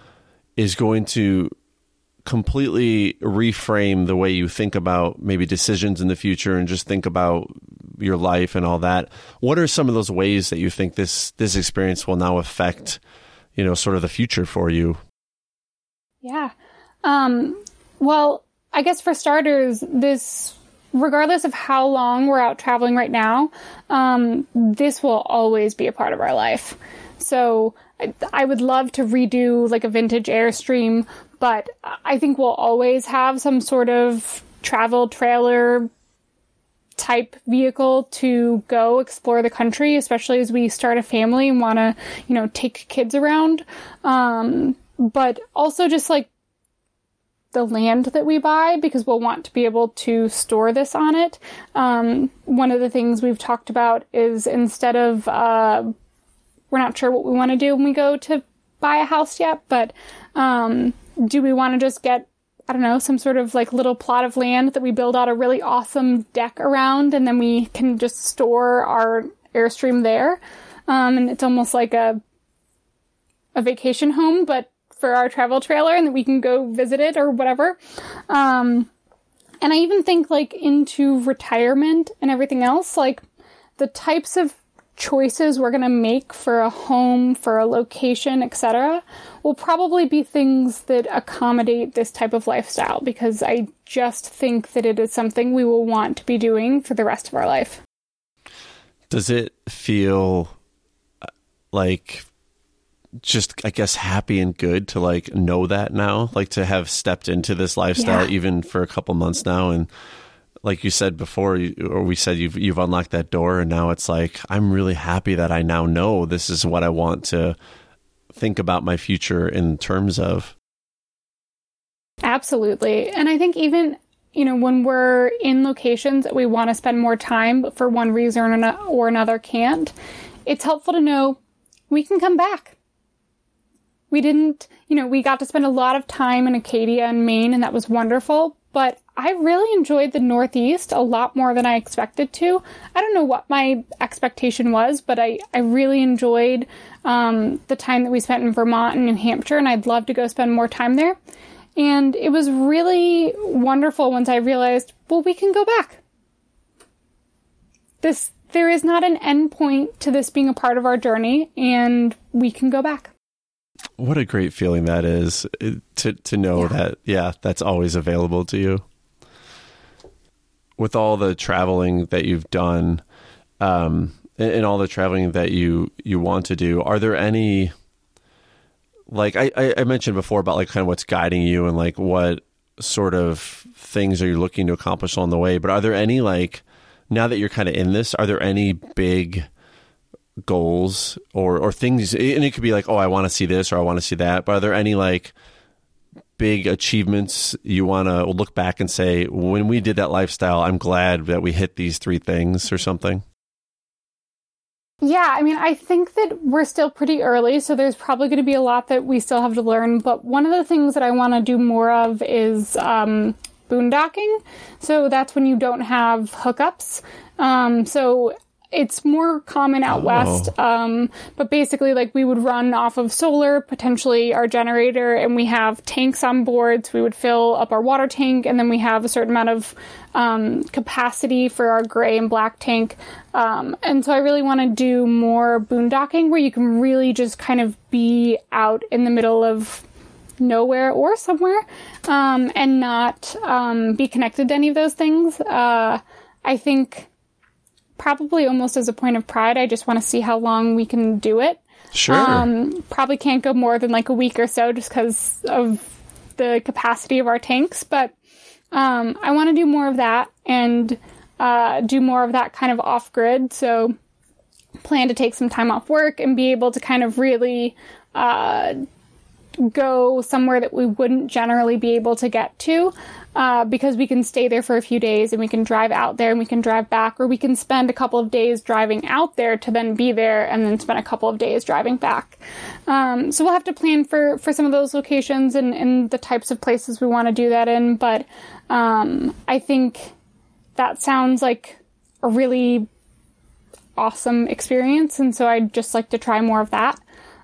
S1: is going to completely reframe the way you think about maybe decisions in the future and just think about your life and all that. What are some of those ways that you think this this experience will now affect, you know, sort of the future for you?
S2: Yeah. Um, well, I guess for starters, this regardless of how long we're out traveling right now, um, this will always be a part of our life. So I, I would love to redo like a vintage Airstream, but I think we'll always have some sort of travel trailer type vehicle to go explore the country, especially as we start a family and want to, you know, take kids around. Um, but also just like the land that we buy because we'll want to be able to store this on it. Um, one of the things we've talked about is instead of, uh, we're not sure what we want to do when we go to buy a house yet, but um, do we want to just get I don't know, some sort of like little plot of land that we build out a really awesome deck around and then we can just store our Airstream there. Um, and it's almost like a, a vacation home, but for our travel trailer and that we can go visit it or whatever. Um, and I even think like into retirement and everything else, like the types of choices we're going to make for a home, for a location, etc., will probably be things that accommodate this type of lifestyle because I just think that it is something we will want to be doing for the rest of our life.
S1: Does it feel uh, like just I guess happy and good to like know that now, like to have stepped into this lifestyle yeah. even for a couple months now and like you said before, or we said you've you've unlocked that door, and now it's like I'm really happy that I now know this is what I want to think about my future in terms of.
S2: Absolutely, and I think even you know when we're in locations that we want to spend more time, but for one reason or another can't, it's helpful to know we can come back. We didn't, you know, we got to spend a lot of time in Acadia and Maine, and that was wonderful. But I really enjoyed the Northeast a lot more than I expected to. I don't know what my expectation was, but I, I really enjoyed um, the time that we spent in Vermont and New Hampshire, and I'd love to go spend more time there. And it was really wonderful once I realized, well, we can go back. This there is not an end point to this being a part of our journey, and we can go back.
S1: What a great feeling that is uh, to to know yeah. that yeah, that's always available to you. With all the traveling that you've done, um, and, and all the traveling that you you want to do, are there any like I, I mentioned before about like kind of what's guiding you and like what sort of things are you looking to accomplish along the way? But are there any like now that you're kind of in this, are there any big goals or or things and it could be like oh i want to see this or i want to see that. But are there any like big achievements you want to look back and say when we did that lifestyle i'm glad that we hit these three things or something?
S2: Yeah i mean i think that we're still pretty early so there's probably going to be a lot that we still have to learn. But one of the things that i want to do more of is um, boondocking. So that's when you don't have hookups. Um, so it's more common out
S1: Oh.
S2: west. Um, but basically, like we would run off of solar, potentially our generator, and we have tanks on board. So we would fill up our water tank, and then we have a certain amount of um, capacity for our gray and black tank. Um, and so I really want to do more boondocking where you can really just kind of be out in the middle of nowhere or somewhere um, and not um, be connected to any of those things. Uh, I think probably almost as a point of pride, I just want to see how long we can do it.
S1: Sure.
S2: Um, probably can't go more than like a week or so just because of the capacity of our tanks. But um, I want to do more of that and uh, do more of that kind of off grid. So plan to take some time off work and be able to kind of really uh, go somewhere that we wouldn't generally be able to get to uh, because we can stay there for a few days and we can drive out there and we can drive back, or we can spend a couple of days driving out there to then be there and then spend a couple of days driving back. Um, so we'll have to plan for, for some of those locations and, and the types of places we want to do that in. But um, I think that sounds like a really awesome experience. And so I'd just like to try more of that.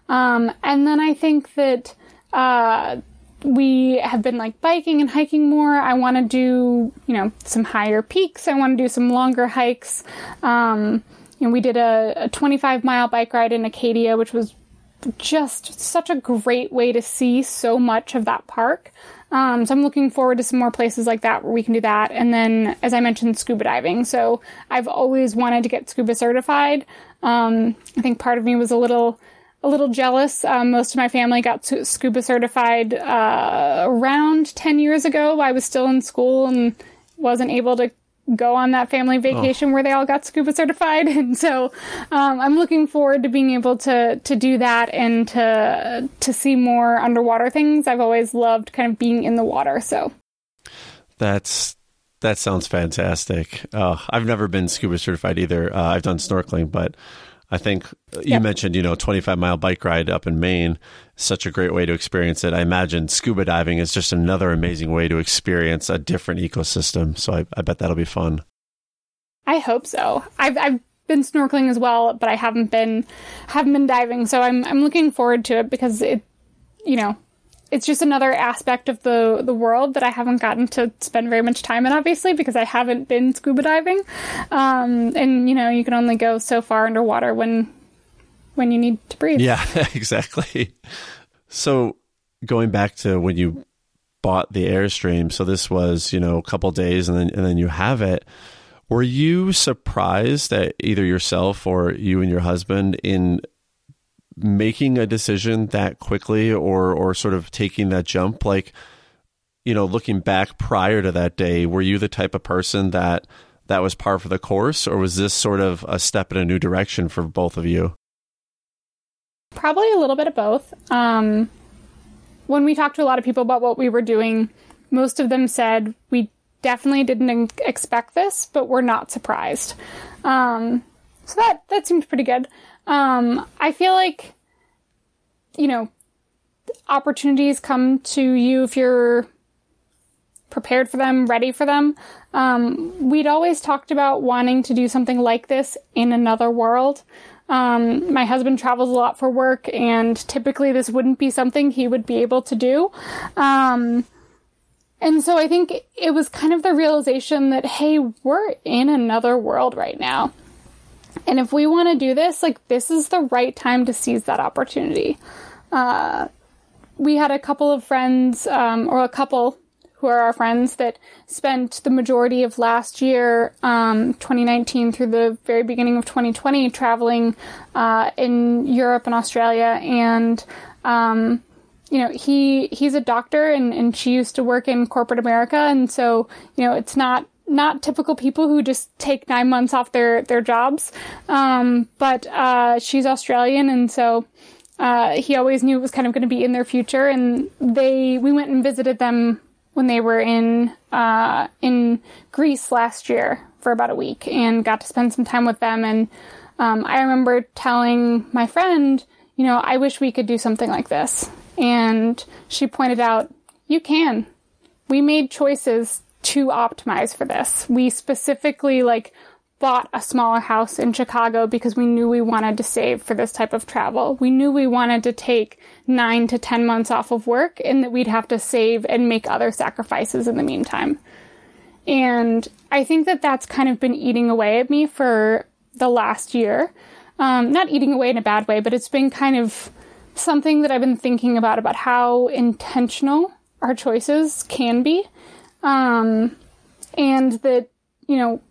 S2: Um, and then I think that uh, we have been like biking and hiking more. I want to do, you know, some higher peaks. I want to do some longer hikes. Um, know, we did a, a 25 mile bike ride in Acadia, which was just such a great way to see so much of that park. Um, so I'm looking forward to some more places like that where we can do that. And then, as I mentioned, scuba diving. So I've always wanted to get scuba certified. Um, I think part of me was a little a little jealous. Um, most of my family got scuba certified uh, around 10 years ago. I was still in school and wasn't able to go on that family vacation where they all got scuba certified. [laughs] And so um, I'm looking forward to being able to to do that and to to see more underwater things. I've always loved kind of being in the water. So
S1: That's that sounds fantastic. Uh, I've never been scuba certified either. Uh, I've done snorkeling, but I think uh, you
S2: Yeah.
S1: mentioned you know 25 mile bike ride up in Maine. Such a great way to experience it. I imagine scuba diving is just another amazing way to experience a different ecosystem. So I, I bet that'll be fun.
S2: I hope so. I've I've been snorkeling as well, but I haven't been haven't been diving. So I'm I'm looking forward to it because it you know it's just another aspect of the the world that I haven't gotten to spend very much time in, obviously, because I haven't been scuba diving. Um, and you know, you can only go so far underwater when when you need to breathe.
S1: Yeah, [laughs] exactly. So going back to when you bought the Airstream, so this was, you know, a couple days and then and then you have it. Were you surprised that either yourself or you and your husband in making a decision that quickly or or sort of taking that jump like you know, looking back prior to that day, were you the type of person that that was par for the course or was this sort of a step in a new direction for both of you?
S2: Probably a little bit of both. Um, when we talked to a lot of people about what we were doing, most of them said we definitely didn't expect this, but we're not surprised. Um, so that that seemed pretty good. Um, I feel like, you know, opportunities come to you if you're prepared for them, ready for them. Um, we'd always talked about wanting to do something like this in another world. Um, my husband travels a lot for work, and typically this wouldn't be something he would be able to do. Um, and so I think it was kind of the realization that, hey, we're in another world right now. And if we want to do this, like, this is the right time to seize that opportunity. Uh, we had a couple of friends, um, or a couple who are our friends that spent the majority of last year, um, 2019 through the very beginning of 2020, traveling uh, in Europe and Australia. And, um, you know, he he's a doctor, and, and she used to work in corporate America, and so you know, it's not not typical people who just take nine months off their their jobs. Um, but uh, she's Australian, and so uh, he always knew it was kind of going to be in their future. And they we went and visited them when they were in uh, in Greece last year for about a week, and got to spend some time with them. And um, I remember telling my friend, you know, I wish we could do something like this. And she pointed out, you can. We made choices to optimize for this. We specifically like bought a smaller house in Chicago because we knew we wanted to save for this type of travel. We knew we wanted to take nine to 10 months off of work and that we'd have to save and make other sacrifices in the meantime. And I think that that's kind of been eating away at me for the last year. Um, not eating away in a bad way, but it's been kind of something that I've been thinking about about how intentional our choices can be. Um, and that, you know,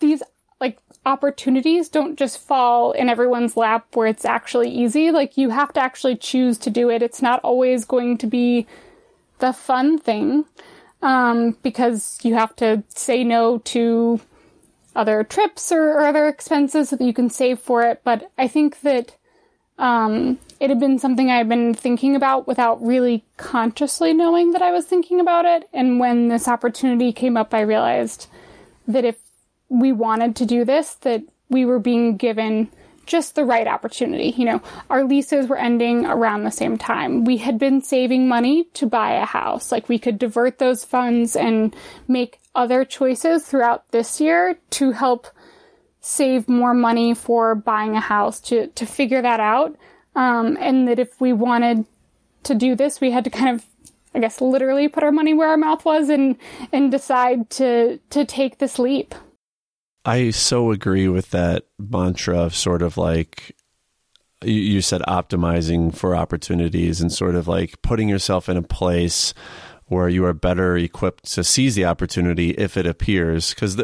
S2: these like opportunities don't just fall in everyone's lap where it's actually easy. Like you have to actually choose to do it. It's not always going to be the fun thing um, because you have to say no to other trips or, or, other expenses so that you can save for it. But I think that um, it had been something I had been thinking about without really consciously knowing that I was thinking about it. And when this opportunity came up, I realized that if we wanted to do this, that we were being given just the right opportunity. You know, our leases were ending around the same time. We had been saving money to buy a house. Like we could divert those funds and make other choices throughout this year to help save more money for buying a house to, to figure that out. Um, and that if we wanted to do this, we had to kind of I guess literally put our money where our mouth was and and decide to to take this leap.
S1: I so agree with that mantra of sort of like you said optimizing for opportunities and sort of like putting yourself in a place where you are better equipped to seize the opportunity if it appears because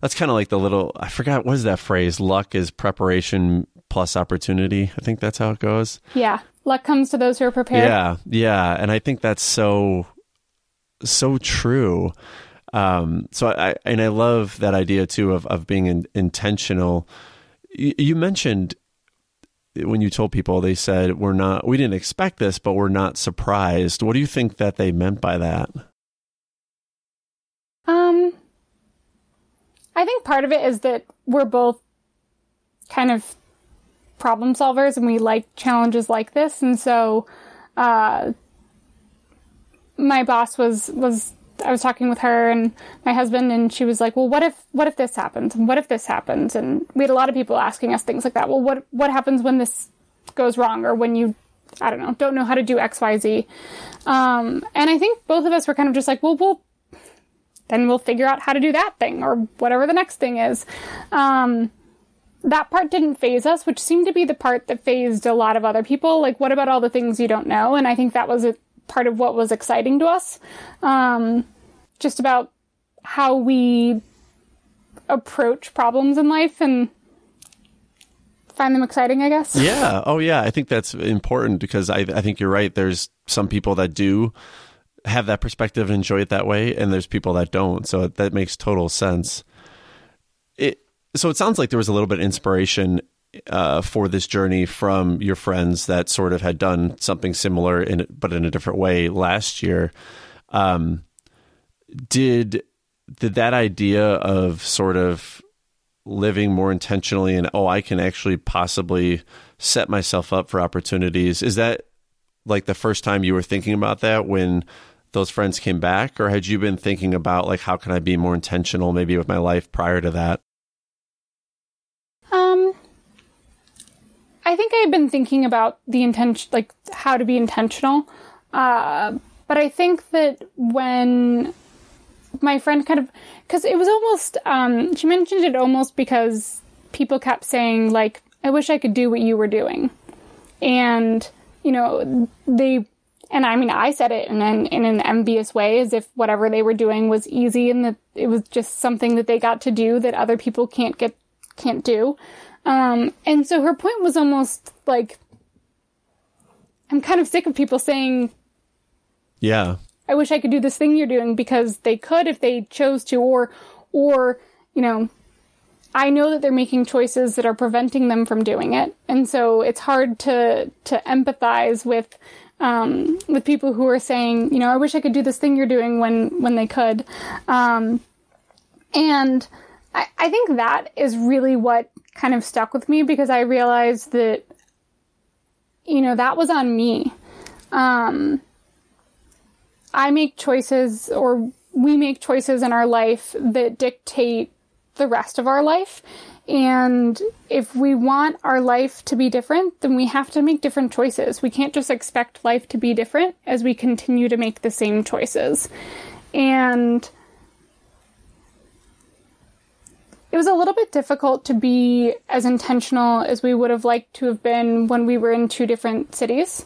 S1: that's kind of like the little i forgot what is that phrase luck is preparation plus opportunity. I think that's how it goes.
S2: Yeah. Luck comes to those who are prepared.
S1: Yeah. Yeah. And i think that's so so true. Um, so I and I love that idea too of of being in, intentional. You, you mentioned when you told people they said we're not we didn't expect this but we're not surprised. What do you think that they meant by that?
S2: Um i think part of it is that we're both kind of problem solvers and we like challenges like this and so uh my boss was was I was talking with her and my husband, and she was like, "Well, what if what if this happens? And what if this happens?" And we had a lot of people asking us things like that. Well, what what happens when this goes wrong, or when you, I don't know, don't know how to do X, Y, Z? Um, and I think both of us were kind of just like, "Well, we'll then we'll figure out how to do that thing, or whatever the next thing is." Um, that part didn't faze us, which seemed to be the part that fazed a lot of other people. Like, what about all the things you don't know? And I think that was a part of what was exciting to us. Um, just about how we approach problems in life and find them exciting, I guess.
S1: Yeah. Oh, yeah. I think that's important because I, I think you're right. There's some people that do have that perspective and enjoy it that way, and there's people that don't. So that makes total sense. It so it sounds like there was a little bit of inspiration uh, for this journey from your friends that sort of had done something similar in but in a different way last year. Um, did did that idea of sort of living more intentionally and oh, I can actually possibly set myself up for opportunities is that like the first time you were thinking about that when those friends came back or had you been thinking about like how can I be more intentional maybe with my life prior to that?
S2: I think I've been thinking about the intention, like how to be intentional. Uh, but I think that when my friend kind of, because it was almost, um, she mentioned it almost because people kept saying, like, I wish I could do what you were doing. And, you know, they, and I mean, I said it in an, in an envious way, as if whatever they were doing was easy and that it was just something that they got to do that other people can't get, can't do. Um, and so her point was almost like, I'm kind of sick of people saying,
S1: Yeah,
S2: I wish I could do this thing you're doing because they could if they chose to, or, or, you know, I know that they're making choices that are preventing them from doing it. And so it's hard to, to empathize with, um, with people who are saying, you know, I wish I could do this thing you're doing when, when they could. Um, and I, I think that is really what kind of stuck with me because I realized that, you know, that was on me. Um, I make choices or we make choices in our life that dictate the rest of our life. And if we want our life to be different, then we have to make different choices. We can't just expect life to be different as we continue to make the same choices. And it was a little bit difficult to be as intentional as we would have liked to have been when we were in two different cities.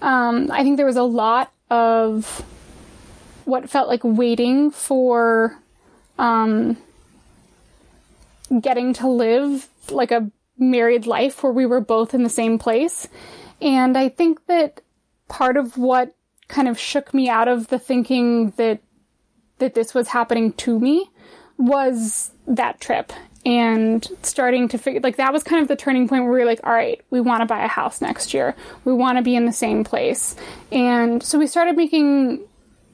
S2: Um, I think there was a lot of what felt like waiting for um, getting to live like a married life where we were both in the same place. And I think that part of what kind of shook me out of the thinking that that this was happening to me was that trip and starting to figure like that was kind of the turning point where we were like all right we want to buy a house next year. We want to be in the same place. And so we started making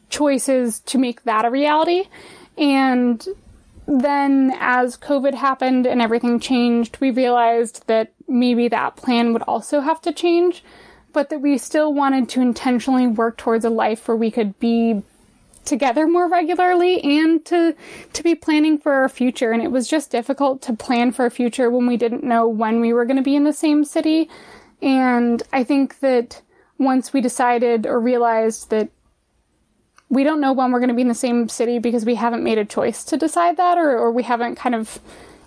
S2: choices to make that a reality. And then as covid happened and everything changed we realized that maybe that plan would also have to change but that we still wanted to intentionally work towards a life where we could be together more regularly and to to be planning for our future. And it was just difficult to plan for a future when we didn't know when we were going to be in the same city. And i think that once we decided or realized that we don't know when we're going to be in the same city because we haven't made a choice to decide that or, or we haven't kind of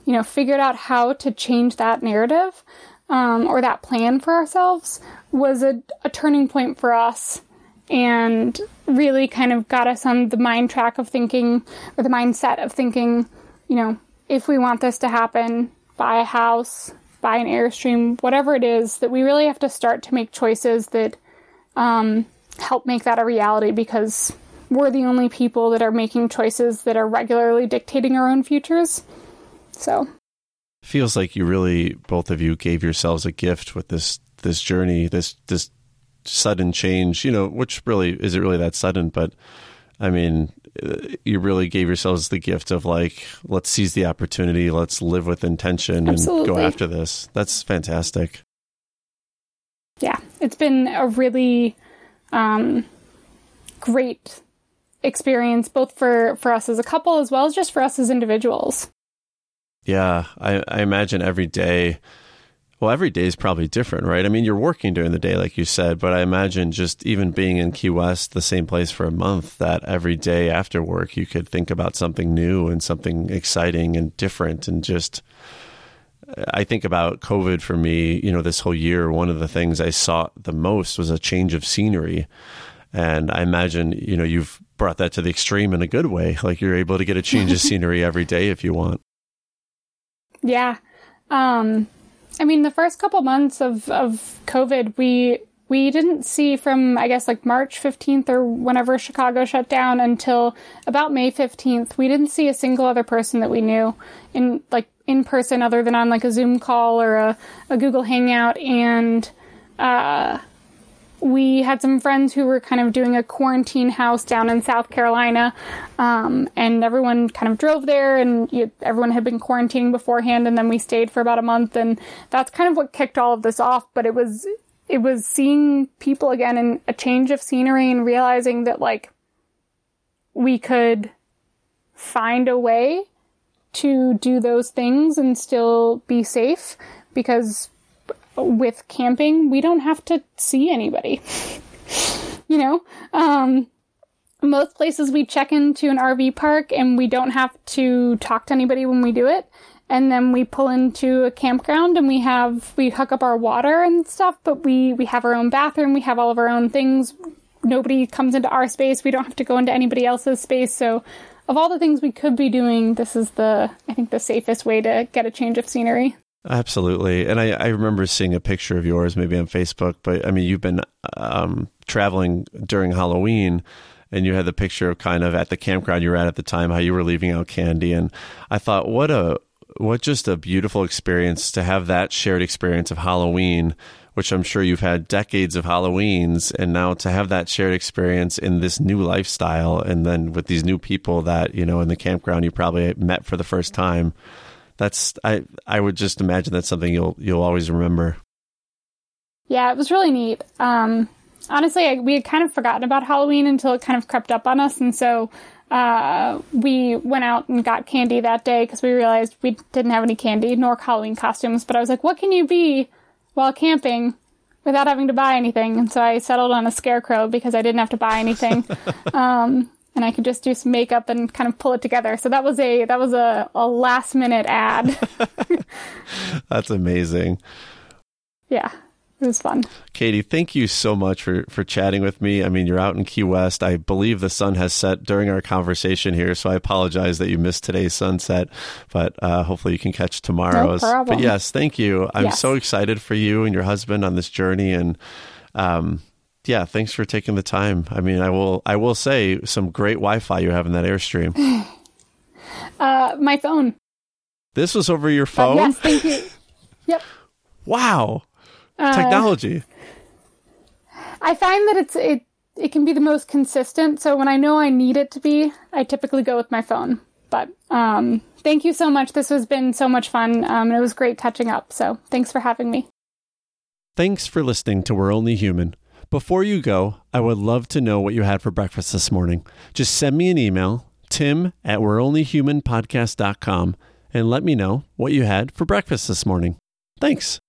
S2: you know figured out how to change that narrative um, or that plan for ourselves was a, a turning point for us and really kind of got us on the mind track of thinking or the mindset of thinking, you know, if we want this to happen, buy a house, buy an Airstream, whatever it is, that we really have to start to make choices that um, help make that a reality because we're the only people that are making choices that are regularly dictating our own futures. So
S1: feels like you really both of you gave yourselves a gift with this this journey, this this sudden change, you know, which really is it really that sudden, but I mean, uh, you really gave yourselves the gift of like, let's seize the opportunity, let's live with intention
S2: Absolutely.
S1: and go after this. That's fantastic.
S2: Yeah, it's been a really um, great experience, both for for us as a couple as well as just for us as individuals.
S1: Yeah, I, I imagine every day well, every day is probably different, right? I mean, you're working during the day, like you said, but I imagine just even being in Key West, the same place for a month, that every day after work, you could think about something new and something exciting and different. And just, I think about COVID for me, you know, this whole year, one of the things I saw the most was a change of scenery. And I imagine, you know, you've brought that to the extreme in a good way. Like you're able to get a change of [laughs] scenery every day if you want.
S2: Yeah. Um, I mean, the first couple months of, of COVID, we we didn't see from I guess like March 15th or whenever Chicago shut down until about May 15th. We didn't see a single other person that we knew in like in person other than on like a Zoom call or a, a Google Hangout and uh we had some friends who were kind of doing a quarantine house down in South Carolina, um, and everyone kind of drove there, and you, everyone had been quarantining beforehand, and then we stayed for about a month, and that's kind of what kicked all of this off. But it was it was seeing people again and a change of scenery, and realizing that like we could find a way to do those things and still be safe because with camping, we don't have to see anybody. [laughs] you know, um, most places we check into an RV park and we don't have to talk to anybody when we do it. And then we pull into a campground and we have, we hook up our water and stuff, but we, we have our own bathroom. We have all of our own things. Nobody comes into our space. We don't have to go into anybody else's space. So of all the things we could be doing, this is the, I think the safest way to get a change of scenery.
S1: Absolutely. And I, I remember seeing a picture of yours maybe on Facebook, but I mean, you've been um, traveling during Halloween and you had the picture of kind of at the campground you were at at the time, how you were leaving out candy. And I thought, what a, what just a beautiful experience to have that shared experience of Halloween, which I'm sure you've had decades of Halloweens, and now to have that shared experience in this new lifestyle, and then with these new people that you know in the campground you probably met for the first time that's I I would just imagine that's something you'll you'll always remember.
S2: Yeah, it was really neat. Um, honestly, I, we had kind of forgotten about Halloween until it kind of crept up on us, and so uh, we went out and got candy that day because we realized we didn't have any candy nor Halloween costumes. But I was like, what can you be while camping without having to buy anything? And so I settled on a scarecrow because I didn't have to buy anything. [laughs] um, and I could just do some makeup and kind of pull it together. So that was a that was a, a last minute ad. [laughs]
S1: That's amazing.
S2: Yeah. It was fun.
S1: Katie, thank you so much for, for chatting with me. I mean, you're out in Key West. I believe the sun has set during our conversation here, so I apologize that you missed today's sunset, but uh, hopefully you can catch tomorrow's.
S2: No problem.
S1: But yes, thank you. I'm
S2: Yes.
S1: so excited for you and your husband on this journey, and um, yeah, thanks for taking the time. I mean, I will I will say some great Wi-Fi you have in that Airstream. [laughs]
S2: Uh, my phone.
S1: this was over your
S2: Uh,
S1: phone.
S2: yes, thank you. [laughs] Yep.
S1: Wow,
S2: Uh,
S1: technology.
S2: I find that it's it it can be the most consistent. So when I know I need it to be, I typically go with my phone. But um, thank you so much. This has been so much fun, um, and it was great touching up. So thanks for having me.
S1: Thanks for listening to We're Only Human. Before you go, I would love to know what you had for breakfast this morning. Just send me an email, tim at we're only human podcast.com, and let me know what you had for breakfast this morning. Thanks.